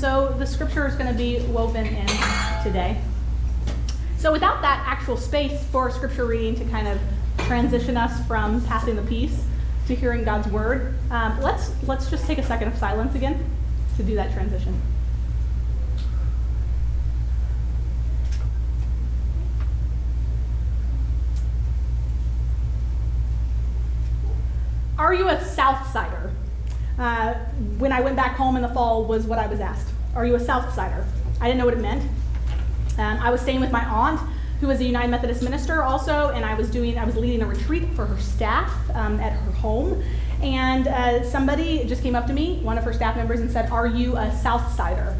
so the scripture is going to be woven in today. So without that actual space for scripture reading to kind of transition us from passing the peace to hearing God's word, um, let's let's just take a second of silence again to do that transition. Are you a South Sider? Uh, when I went back home in the fall, was what I was asked. Are you a South Sider? I didn't know what it meant. Um, I was staying with my aunt, who was a United Methodist minister also, and I was doing, I was leading a retreat for her staff um, at her home. And uh, somebody just came up to me, one of her staff members, and said, "Are you a South Sider?"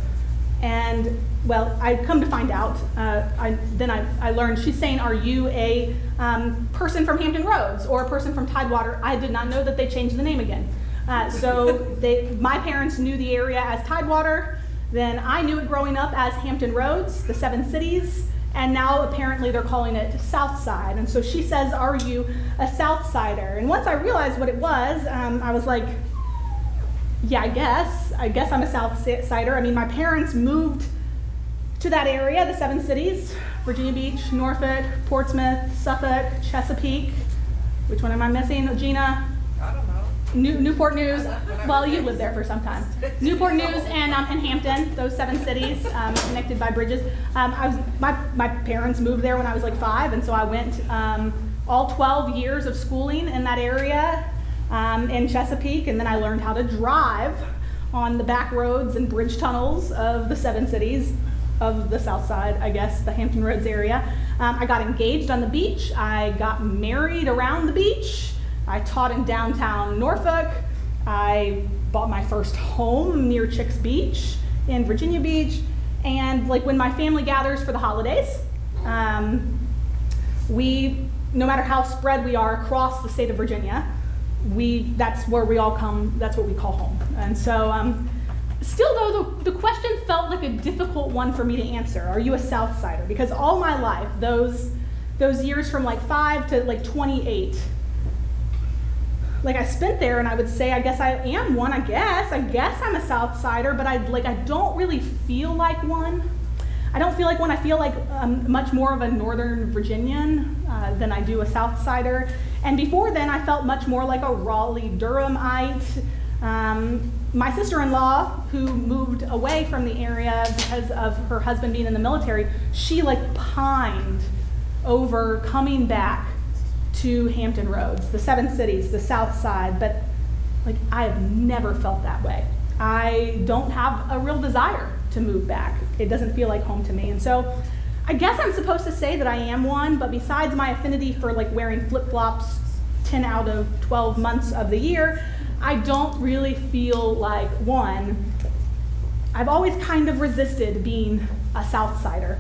And well, I come to find out, uh, I, then I, I learned she's saying, Are you a um, person from Hampton Roads or a person from Tidewater? I did not know that they changed the name again. Uh, so they, my parents knew the area as Tidewater. Then I knew it growing up as Hampton Roads, the seven cities. And now apparently they're calling it South Side. And so she says, Are you a South Sider? And once I realized what it was, um, I was like, yeah, I guess. I guess I'm a South Sider. I mean, my parents moved to that area, the seven cities Virginia Beach, Norfolk, Portsmouth, Suffolk, Chesapeake. Which one am I missing? Gina? I don't know. New, Newport News. Well, you lived there for some time. Newport News and, um, and Hampton, those seven cities um, connected by bridges. Um, I was, my, my parents moved there when I was like five, and so I went um, all 12 years of schooling in that area um, in Chesapeake, and then I learned how to drive on the back roads and bridge tunnels of the seven cities of the south side, I guess, the Hampton Roads area. Um, I got engaged on the beach. I got married around the beach. I taught in downtown Norfolk. I bought my first home near Chicks Beach in Virginia Beach. And like when my family gathers for the holidays, um, we, no matter how spread we are across the state of Virginia, we that's where we all come. That's what we call home. And so, um, still though, the, the question felt like a difficult one for me to answer. Are you a South Sider? Because all my life, those those years from like five to like 28, like I spent there, and I would say, I guess I am one. I guess, I guess I'm a South Sider, but I like I don't really feel like one. I don't feel like one. I feel like um, much more of a Northern Virginian uh, than I do a South Sider. And before then, I felt much more like a Raleigh Durhamite. Um, my sister-in-law, who moved away from the area because of her husband being in the military, she like pined over coming back to Hampton Roads, the seven cities, the South Side. But like I have never felt that way. I don't have a real desire to move back. It doesn't feel like home to me. And so I guess I'm supposed to say that I am one, but besides my affinity for like wearing flip-flops 10 out of 12 months of the year, I don't really feel like one. I've always kind of resisted being a South Sider.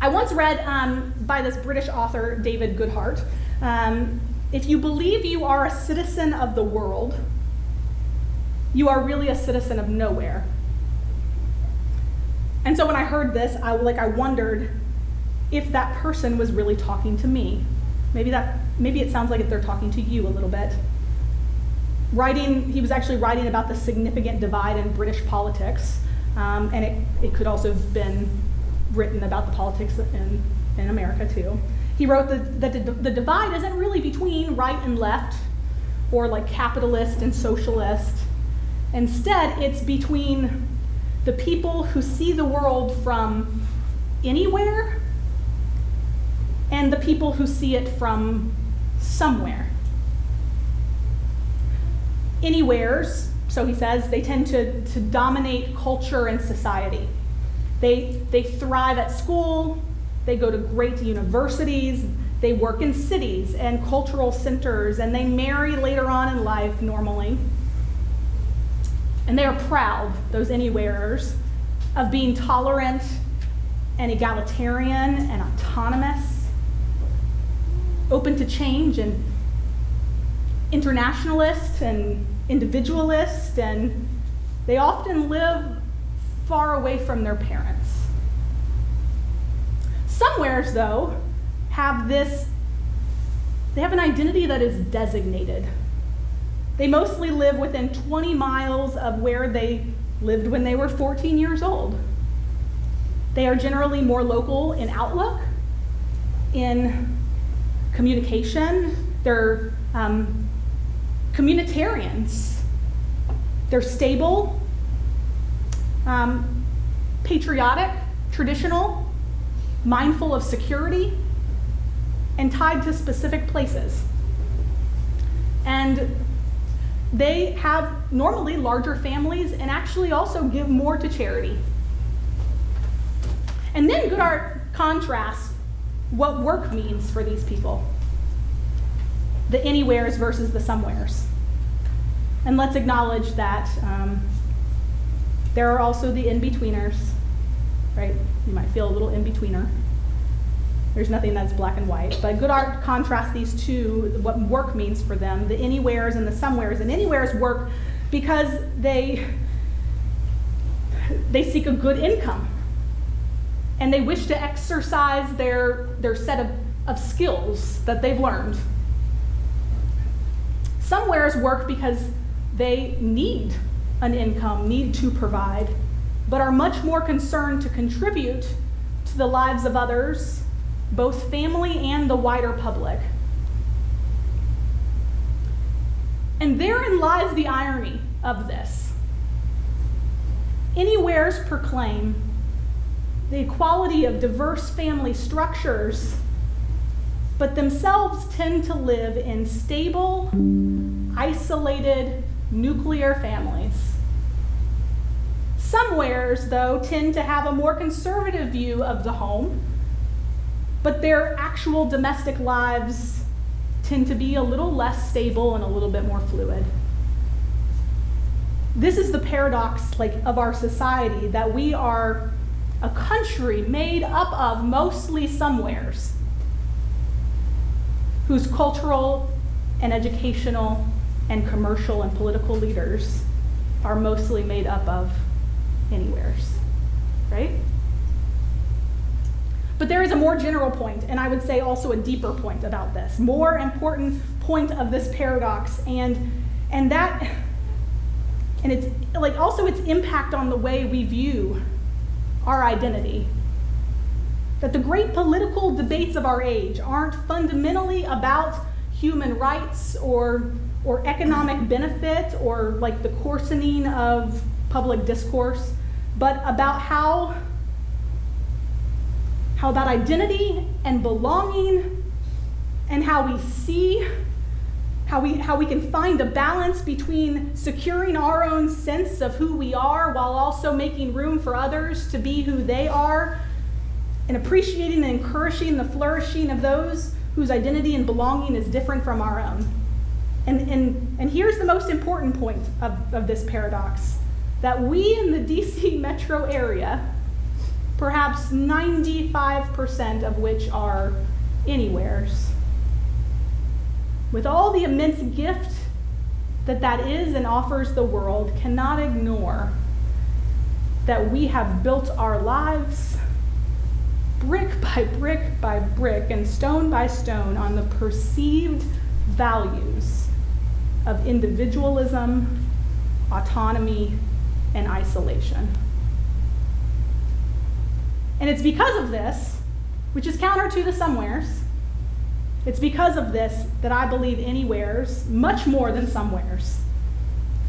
I once read um, by this British author, David Goodhart um, if you believe you are a citizen of the world, you are really a citizen of nowhere. And so when I heard this, I like I wondered if that person was really talking to me. Maybe that maybe it sounds like if they're talking to you a little bit. Writing, he was actually writing about the significant divide in British politics, um, and it, it could also have been written about the politics in, in America too. He wrote that the, divide isn't really between right and left, or like capitalist and socialist. Instead, it's between the people who see the world from anywhere and the people who see it from somewhere. Anywheres, so he says, they tend to, to dominate culture and society. They, they thrive at school, they go to great universities, they work in cities and cultural centers, and they marry later on in life normally. And they are proud, those anywheres, of being tolerant and egalitarian and autonomous, open to change and internationalist and individualist, and they often live far away from their parents. Somewheres, though, have this, they have an identity that is designated. They mostly live within 20 miles of where they lived when they were 14 years old. They are generally more local in outlook, in communication. They're um, communitarians. They're stable, um, patriotic, traditional, mindful of security, and tied to specific places. And they have normally larger families and actually also give more to charity. And then Goodhart contrasts what work means for these people the anywheres versus the somewheres. And let's acknowledge that um, there are also the in betweeners, right? You might feel a little in betweener. There's nothing that's black and white. But Goodhart contrasts these two, what work means for them, the anywheres and the somewheres. And anywheres work because they, they seek a good income. And they wish to exercise their, their set of, of skills that they've learned. Somewheres work because they need an income, need to provide, but are much more concerned to contribute to the lives of others both family and the wider public. And therein lies the irony of this. Anywheres proclaim the equality of diverse family structures, but themselves tend to live in stable, isolated, nuclear families. Somewheres, though, tend to have a more conservative view of the home but their actual domestic lives tend to be a little less stable and a little bit more fluid. This is the paradox like of our society that we are a country made up of mostly somewheres whose cultural and educational and commercial and political leaders are mostly made up of anywheres, right? But there is a more general point, and I would say also a deeper point about this, more important point of this paradox, and and that and it's like also its impact on the way we view our identity. That the great political debates of our age aren't fundamentally about human rights or or economic benefit or like the coarsening of public discourse, but about how how about identity and belonging and how we see how we, how we can find a balance between securing our own sense of who we are while also making room for others to be who they are and appreciating and encouraging the flourishing of those whose identity and belonging is different from our own. And, and, and here's the most important point of, of this paradox that we in the DC metro area perhaps 95% of which are anywheres. With all the immense gift that that is and offers the world, cannot ignore that we have built our lives brick by brick by brick and stone by stone on the perceived values of individualism, autonomy, and isolation. And it's because of this, which is counter to the somewheres, it's because of this that I believe anywheres, much more than somewheres,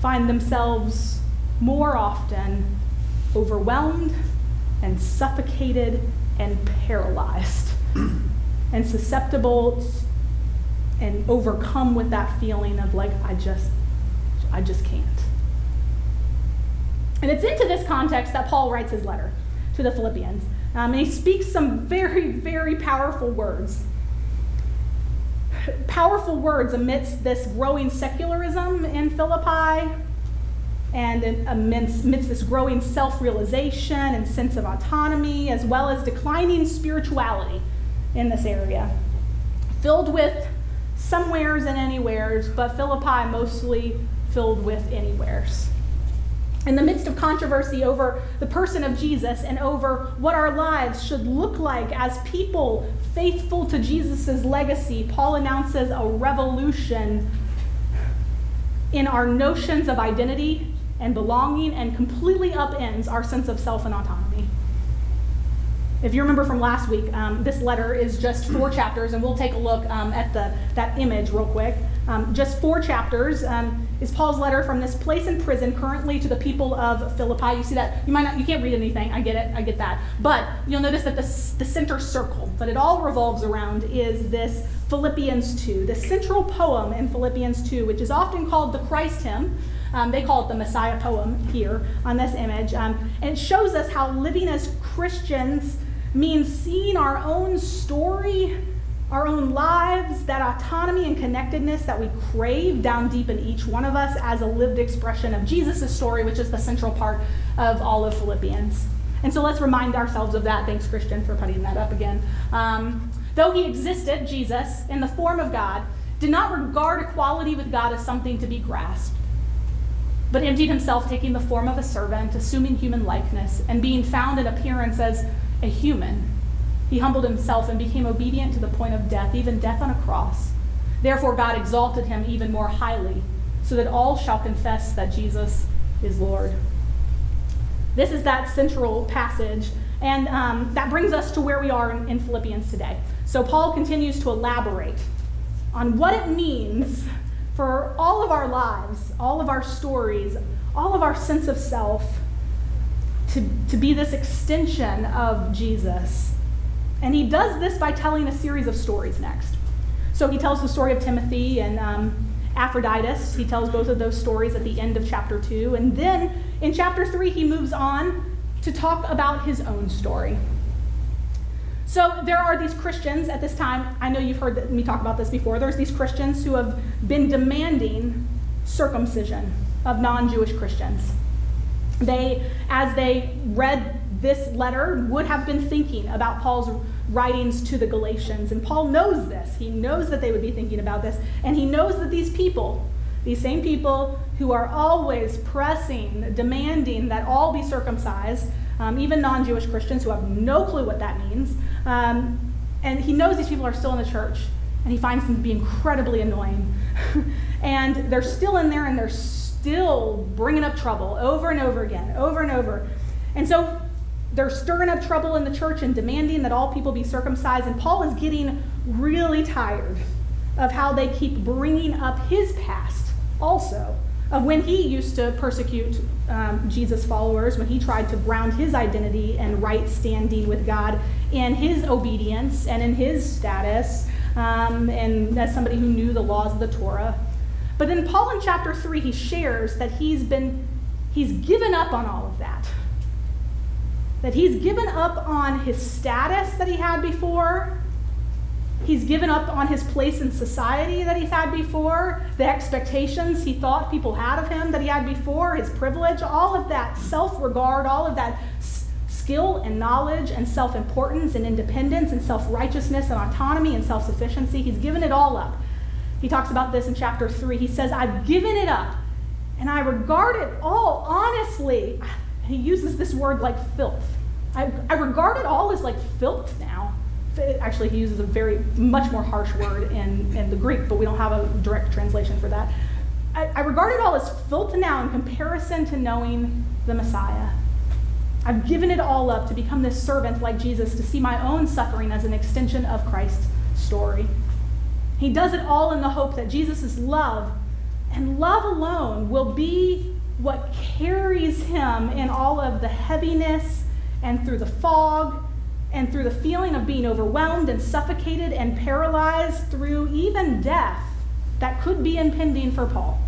find themselves more often overwhelmed and suffocated and paralyzed and susceptible and overcome with that feeling of like I just I just can't. And it's into this context that Paul writes his letter to the Philippians. Um, and he speaks some very, very powerful words. Powerful words amidst this growing secularism in Philippi and amidst, amidst this growing self realization and sense of autonomy, as well as declining spirituality in this area. Filled with somewheres and anywheres, but Philippi mostly filled with anywheres in the midst of controversy over the person of Jesus and over what our lives should look like as people faithful to Jesus' legacy, Paul announces a revolution in our notions of identity and belonging and completely upends our sense of self and autonomy. If you remember from last week, um, this letter is just four chapters, and we'll take a look um, at the, that image real quick. Um, just four chapters um, is Paul's letter from this place in prison currently to the people of Philippi. You see that? You might not, you can't read anything. I get it. I get that. But you'll notice that the, the center circle that it all revolves around is this Philippians 2, the central poem in Philippians 2, which is often called the Christ hymn. Um, they call it the Messiah poem here on this image. Um, and it shows us how living as Christians means seeing our own story our own lives, that autonomy and connectedness that we crave down deep in each one of us as a lived expression of Jesus' story, which is the central part of all of Philippians. And so let's remind ourselves of that. Thanks, Christian, for putting that up again. Um, though he existed, Jesus, in the form of God, did not regard equality with God as something to be grasped, but emptied himself, taking the form of a servant, assuming human likeness, and being found in appearance as a human. He humbled himself and became obedient to the point of death, even death on a cross. Therefore, God exalted him even more highly, so that all shall confess that Jesus is Lord. This is that central passage, and um, that brings us to where we are in, in Philippians today. So, Paul continues to elaborate on what it means for all of our lives, all of our stories, all of our sense of self to, to be this extension of Jesus and he does this by telling a series of stories next. So he tells the story of Timothy and um. He tells both of those stories at the end of chapter 2. And then in chapter 3, he moves on to talk about his own story. So there are these Christians at this time. I know you've heard me talk about this before. There's these Christians who have been demanding circumcision of non Jewish Christians. They, as they read this letter would have been thinking about Paul's writings to the Galatians. And Paul knows this. He knows that they would be thinking about this. And he knows that these people, these same people who are always pressing, demanding that all be circumcised, um, even non Jewish Christians who have no clue what that means, um, and he knows these people are still in the church. And he finds them to be incredibly annoying. and they're still in there and they're still bringing up trouble over and over again, over and over. And so they're stirring up trouble in the church and demanding that all people be circumcised. And Paul is getting really tired of how they keep bringing up his past also, of when he used to persecute um, Jesus' followers, when he tried to ground his identity and right standing with God in his obedience and in his status, um, and as somebody who knew the laws of the Torah. But then Paul in chapter 3, he shares that he's been, he's given up on all of that that he's given up on his status that he had before. He's given up on his place in society that he's had before, the expectations he thought people had of him that he had before, his privilege, all of that self regard, all of that skill and knowledge and self importance and independence and self righteousness and autonomy and self sufficiency. He's given it all up. He talks about this in chapter 3. He says, I've given it up and I regard it all honestly. He uses this word like filth. I, I regard it all as like filth now. Actually, he uses a very much more harsh word in, in the Greek, but we don't have a direct translation for that. I, I regard it all as filth now in comparison to knowing the Messiah. I've given it all up to become this servant like Jesus, to see my own suffering as an extension of Christ's story. He does it all in the hope that Jesus' love and love alone will be what carries him in all of the heaviness and through the fog and through the feeling of being overwhelmed and suffocated and paralyzed through even death that could be impending for Paul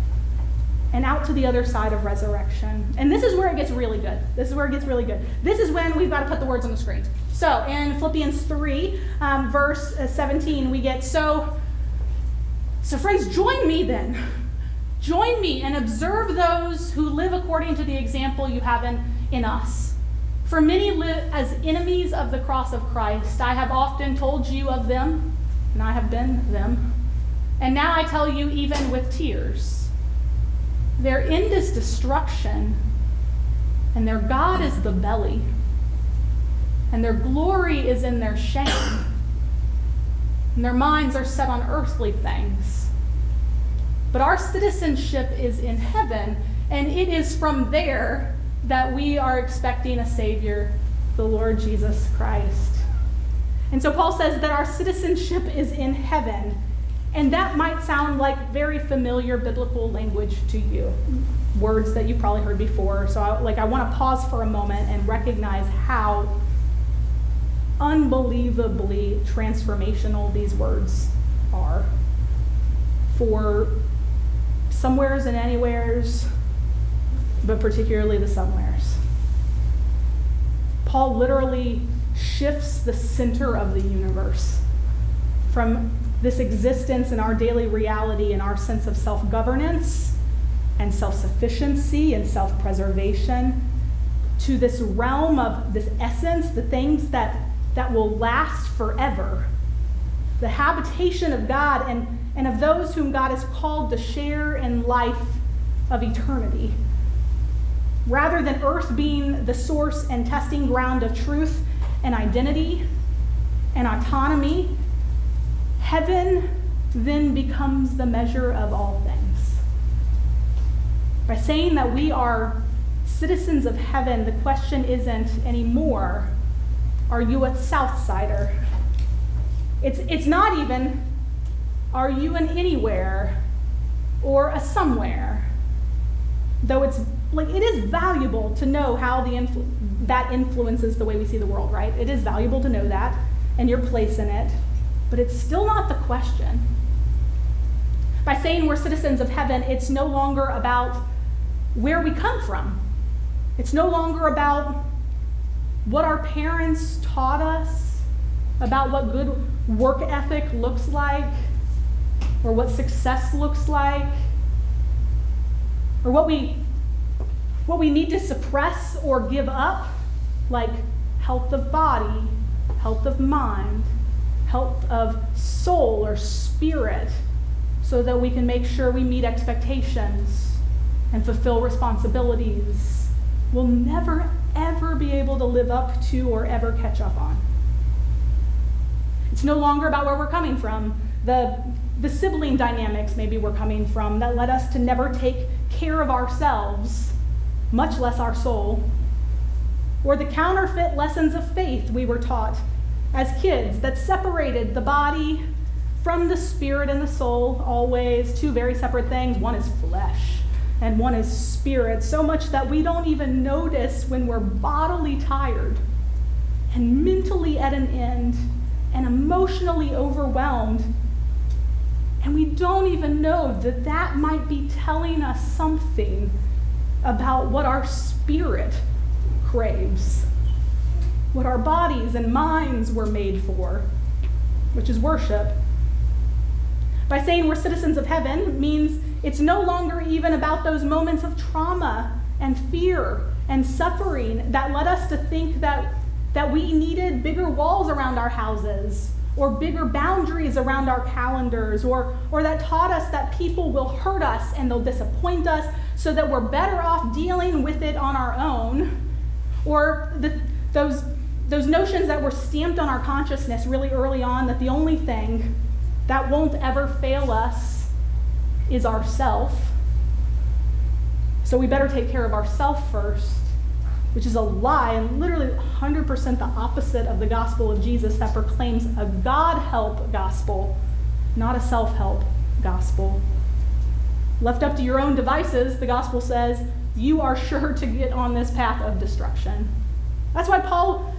and out to the other side of resurrection. And this is where it gets really good. This is where it gets really good. This is when we've got to put the words on the screen. So in Philippians 3, um, verse uh, 17, we get so, so friends, join me then. Join me and observe those who live according to the example you have in, in us. For many live as enemies of the cross of Christ. I have often told you of them, and I have been them. And now I tell you, even with tears. Their end is destruction, and their God is the belly, and their glory is in their shame, and their minds are set on earthly things. But our citizenship is in heaven, and it is from there that we are expecting a Savior, the Lord Jesus Christ. And so Paul says that our citizenship is in heaven. And that might sound like very familiar biblical language to you, words that you probably heard before. So, I, like, I want to pause for a moment and recognize how unbelievably transformational these words are for somewheres and anywheres, but particularly the somewheres. Paul literally shifts the center of the universe from this existence in our daily reality and our sense of self governance and self sufficiency and self preservation to this realm of this essence, the things that, that will last forever, the habitation of God and, and of those whom God has called to share in life of eternity. Rather than earth being the source and testing ground of truth and identity and autonomy Heaven then becomes the measure of all things. By saying that we are citizens of heaven, the question isn't anymore, are you a Southsider? It's, it's not even, are you an anywhere or a somewhere? Though it's like it is valuable to know how the influ- that influences the way we see the world, right? It is valuable to know that and your place in it. But it's still not the question. By saying we're citizens of heaven, it's no longer about where we come from. It's no longer about what our parents taught us, about what good work ethic looks like, or what success looks like, or what we, what we need to suppress or give up, like health of body, health of mind, health of soul or spirit, so that we can make sure we meet expectations and fulfill responsibilities, we'll never, ever be able to live up to or ever catch up on. It's no longer about where we're coming from. The, the sibling dynamics, maybe we're coming from, that led us to never take care of ourselves, much less our soul. Or the counterfeit lessons of faith we were taught as kids that separated the body from the spirit and the soul, always two very separate things. One is flesh and one is spirit, so much that we don't even notice when we're bodily tired and mentally at an end and emotionally overwhelmed. And we don't even know that that might be telling us something about what our spirit craves what our bodies and minds were made for, which is worship. By saying we're citizens of heaven means it's no longer even about those moments of trauma and fear and suffering that led us to think that, that we needed bigger walls around our houses or bigger boundaries around our calendars, or, or that taught us that people will hurt us and they'll disappoint us so that we're better off dealing with it on our own, or the, those, those notions that were stamped on our consciousness really early on that the only thing that won't ever fail us is ourself. So we better take care of ourself first which is a lie and literally 100% the opposite of the gospel of Jesus that proclaims a God help gospel, not a self help gospel. Left up to your own devices, the gospel says, you are sure to get on this path of destruction. That's why Paul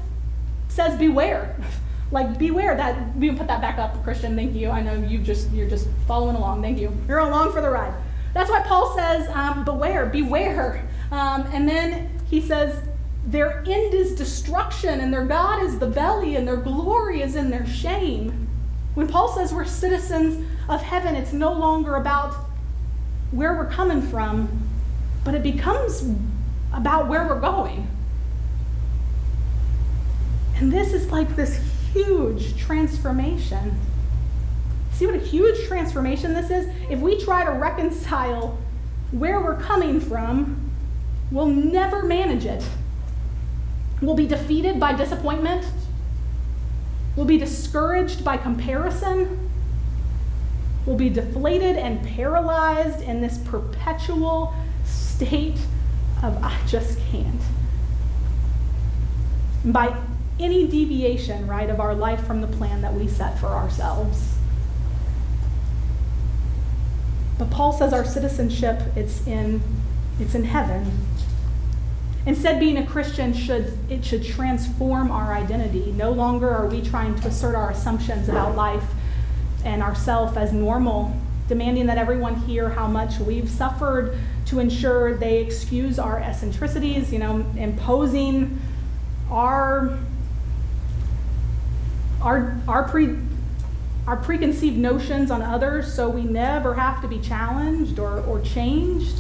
says, beware. like, beware that, we can put that back up, Christian, thank you. I know you just, you're just following along, thank you. You're along for the ride. That's why Paul says, um, beware, beware. Um, and then he says, their end is destruction, and their God is the belly, and their glory is in their shame. When Paul says we're citizens of heaven, it's no longer about where we're coming from, but it becomes about where we're going. And this is like this huge transformation. See what a huge transformation this is? If we try to reconcile where we're coming from, we'll never manage it. We'll be defeated by disappointment. We'll be discouraged by comparison. We'll be deflated and paralyzed in this perpetual state of I just can't. By any deviation, right, of our life from the plan that we set for ourselves. But Paul says our citizenship it's in it's in heaven. Instead, being a Christian should it should transform our identity. No longer are we trying to assert our assumptions about life and ourself as normal, demanding that everyone hear how much we've suffered to ensure they excuse our eccentricities, you know, imposing our our our pre our preconceived notions on others so we never have to be challenged or, or changed.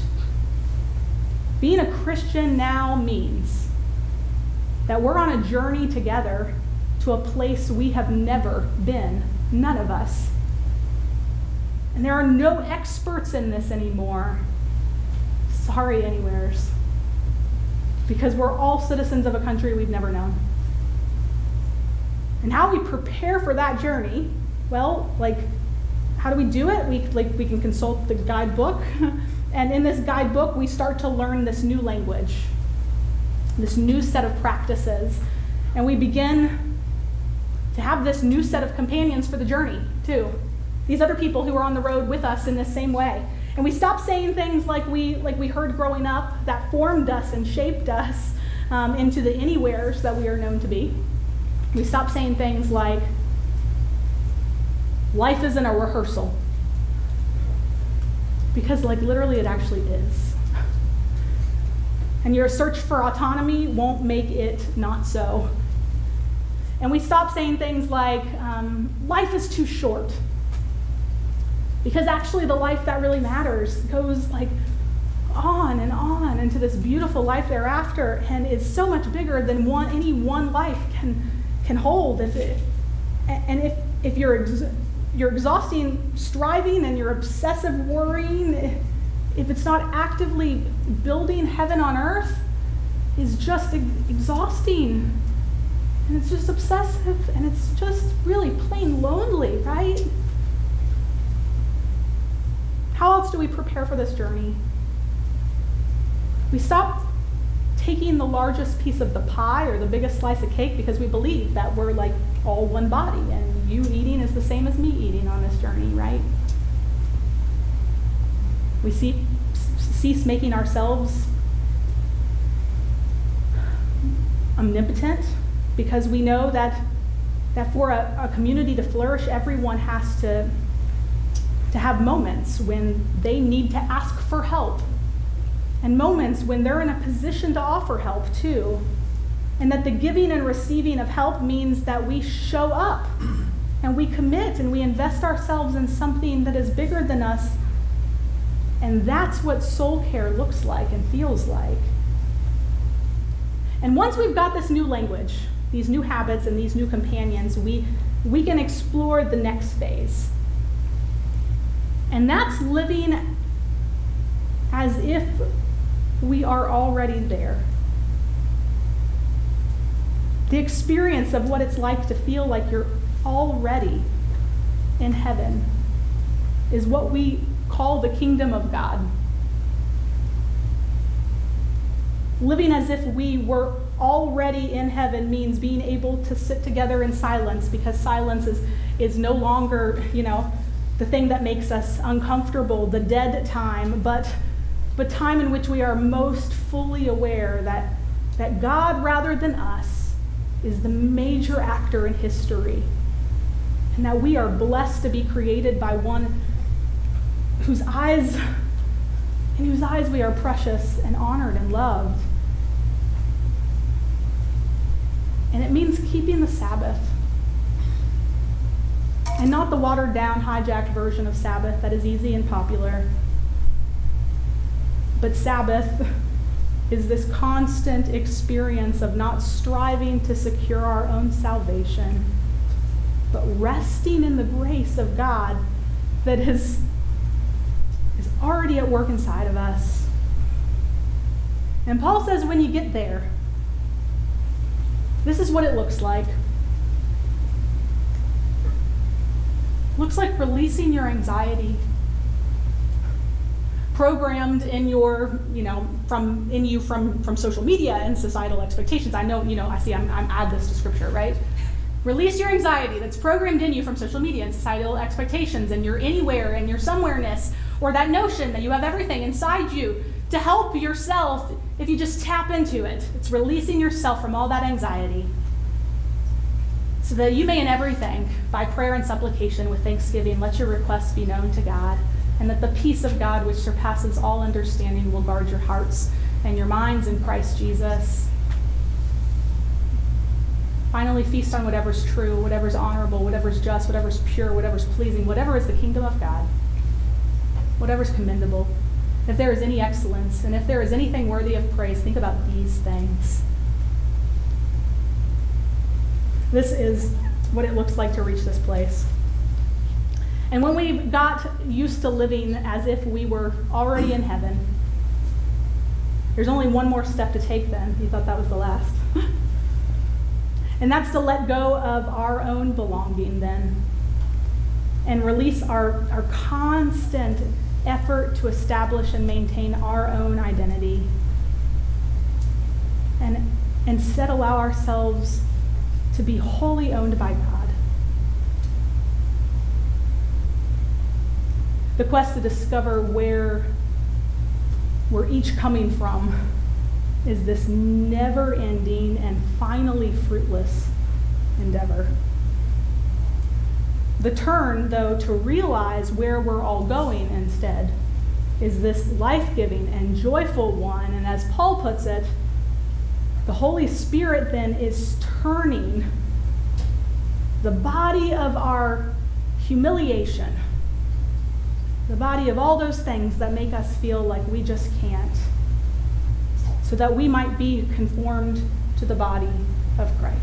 Being a Christian now means that we're on a journey together to a place we have never been, none of us. And there are no experts in this anymore. Sorry, anywheres. Because we're all citizens of a country we've never known. And how we prepare for that journey, well, like, how do we do it? We, like, we can consult the guidebook. And in this guidebook, we start to learn this new language, this new set of practices. And we begin to have this new set of companions for the journey, too. These other people who are on the road with us in the same way. And we stop saying things like we, like we heard growing up that formed us and shaped us um, into the anywheres that we are known to be. We stop saying things like, life isn't a rehearsal. Because, like, literally, it actually is. And your search for autonomy won't make it not so. And we stop saying things like, um, life is too short. Because actually, the life that really matters goes like on and on into this beautiful life thereafter and is so much bigger than one, any one life can, can hold. If it, and if, if you're ex- your exhausting striving and your obsessive worrying, if it's not actively building heaven on earth, is just exhausting. And it's just obsessive and it's just really plain lonely, right? How else do we prepare for this journey? We stop taking the largest piece of the pie or the biggest slice of cake because we believe that we're like all one body and you eating is the same as me eating on this journey, right? We see, cease making ourselves omnipotent because we know that, that for a, a community to flourish, everyone has to, to have moments when they need to ask for help and moments when they're in a position to offer help too. And that the giving and receiving of help means that we show up and we commit and we invest ourselves in something that is bigger than us. And that's what soul care looks like and feels like. And once we've got this new language, these new habits, and these new companions, we, we can explore the next phase. And that's living as if we are already there. The experience of what it's like to feel like you're already in heaven is what we call the kingdom of God. Living as if we were already in heaven means being able to sit together in silence because silence is, is no longer, you know, the thing that makes us uncomfortable, the dead time, but, but time in which we are most fully aware that, that God, rather than us, is the major actor in history. And that we are blessed to be created by one whose eyes, in whose eyes we are precious and honored and loved. And it means keeping the Sabbath. And not the watered down, hijacked version of Sabbath that is easy and popular. But Sabbath is this constant experience of not striving to secure our own salvation, but resting in the grace of God that is, is already at work inside of us. And Paul says when you get there, this is what it looks like. Looks like releasing your anxiety. Programmed in your, you know, from in you from from social media and societal expectations. I know, you know, I see I'm, I'm add this to scripture, right? Release your anxiety that's programmed in you from social media and societal expectations and your anywhere and your somewhereness, or that notion that you have everything inside you to help yourself if you just tap into it. It's releasing yourself from all that anxiety so that you may in everything, by prayer and supplication with thanksgiving, let your requests be known to God, and that the peace of God, which surpasses all understanding, will guard your hearts and your minds in Christ Jesus. Finally, feast on whatever's true, whatever's honorable, whatever's just, whatever's pure, whatever's pleasing, whatever is the kingdom of God, whatever's commendable. If there is any excellence, and if there is anything worthy of praise, think about these things. This is what it looks like to reach this place. And when we got used to living as if we were already in heaven, there's only one more step to take then. You thought that was the last. and that's to let go of our own belonging then and release our, our constant effort to establish and maintain our own identity. And instead, allow ourselves to be wholly owned by God. The quest to discover where we're each coming from is this never ending and finally fruitless endeavor. The turn, though, to realize where we're all going instead is this life giving and joyful one. And as Paul puts it, the Holy Spirit then is turning the body of our humiliation, the body of all those things that make us feel like we just can't, so that we might be conformed to the body of Christ.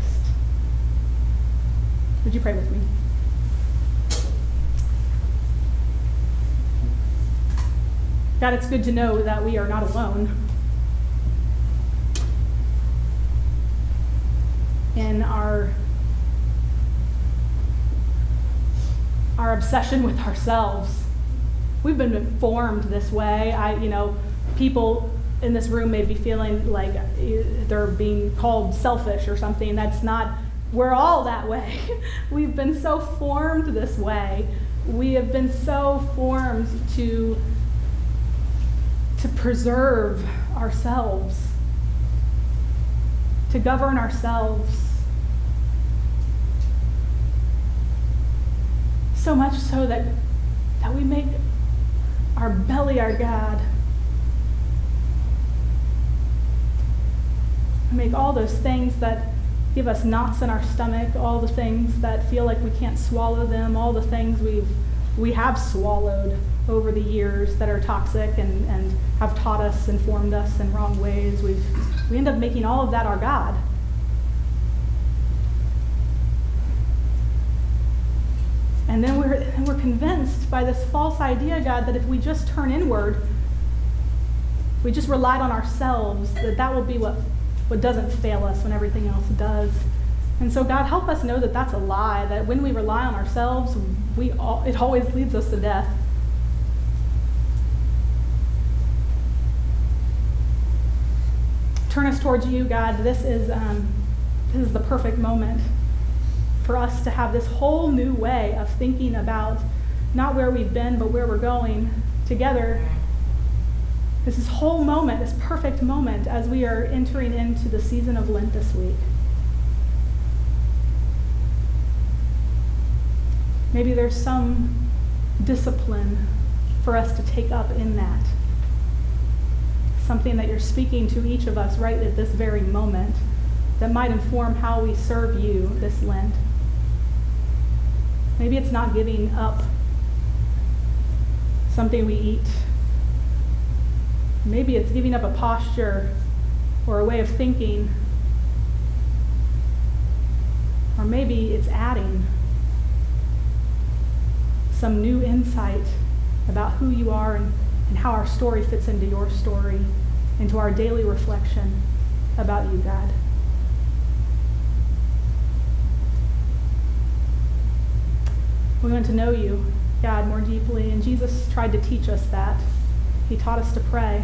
Would you pray with me? God, it's good to know that we are not alone. in our our obsession with ourselves. We've been formed this way. I, you know, people in this room may be feeling like they're being called selfish or something. That's not, we're all that way. We've been so formed this way. We have been so formed to, to preserve ourselves, to govern ourselves. So much so that, that we make our belly our God. Make all those things that give us knots in our stomach, all the things that feel like we can't swallow them, all the things we've we have swallowed over the years that are toxic and, and have taught us and formed us in wrong ways. We've We end up making all of that our God. And then we're, and we're convinced by this false idea, God, that if we just turn inward, we just relied on ourselves, that that will be what, what doesn't fail us when everything else does. And so, God, help us know that that's a lie, that when we rely on ourselves, we all, it always leads us to death. Turn us towards you, God. This is, um, this is the perfect moment for us to have this whole new way of thinking about not where we've been, but where we're going together. This is whole moment, this perfect moment as we are entering into the season of Lent this week. Maybe there's some discipline for us to take up in that. Something that you're speaking to each of us right at this very moment that might inform how we serve you this Lent. Maybe it's not giving up something we eat. Maybe it's giving up a posture or a way of thinking. Or maybe it's adding some new insight about who you are and, and how our story fits into your story, into our daily reflection about you, God. We want to know you, God, more deeply, and Jesus tried to teach us that. He taught us to pray.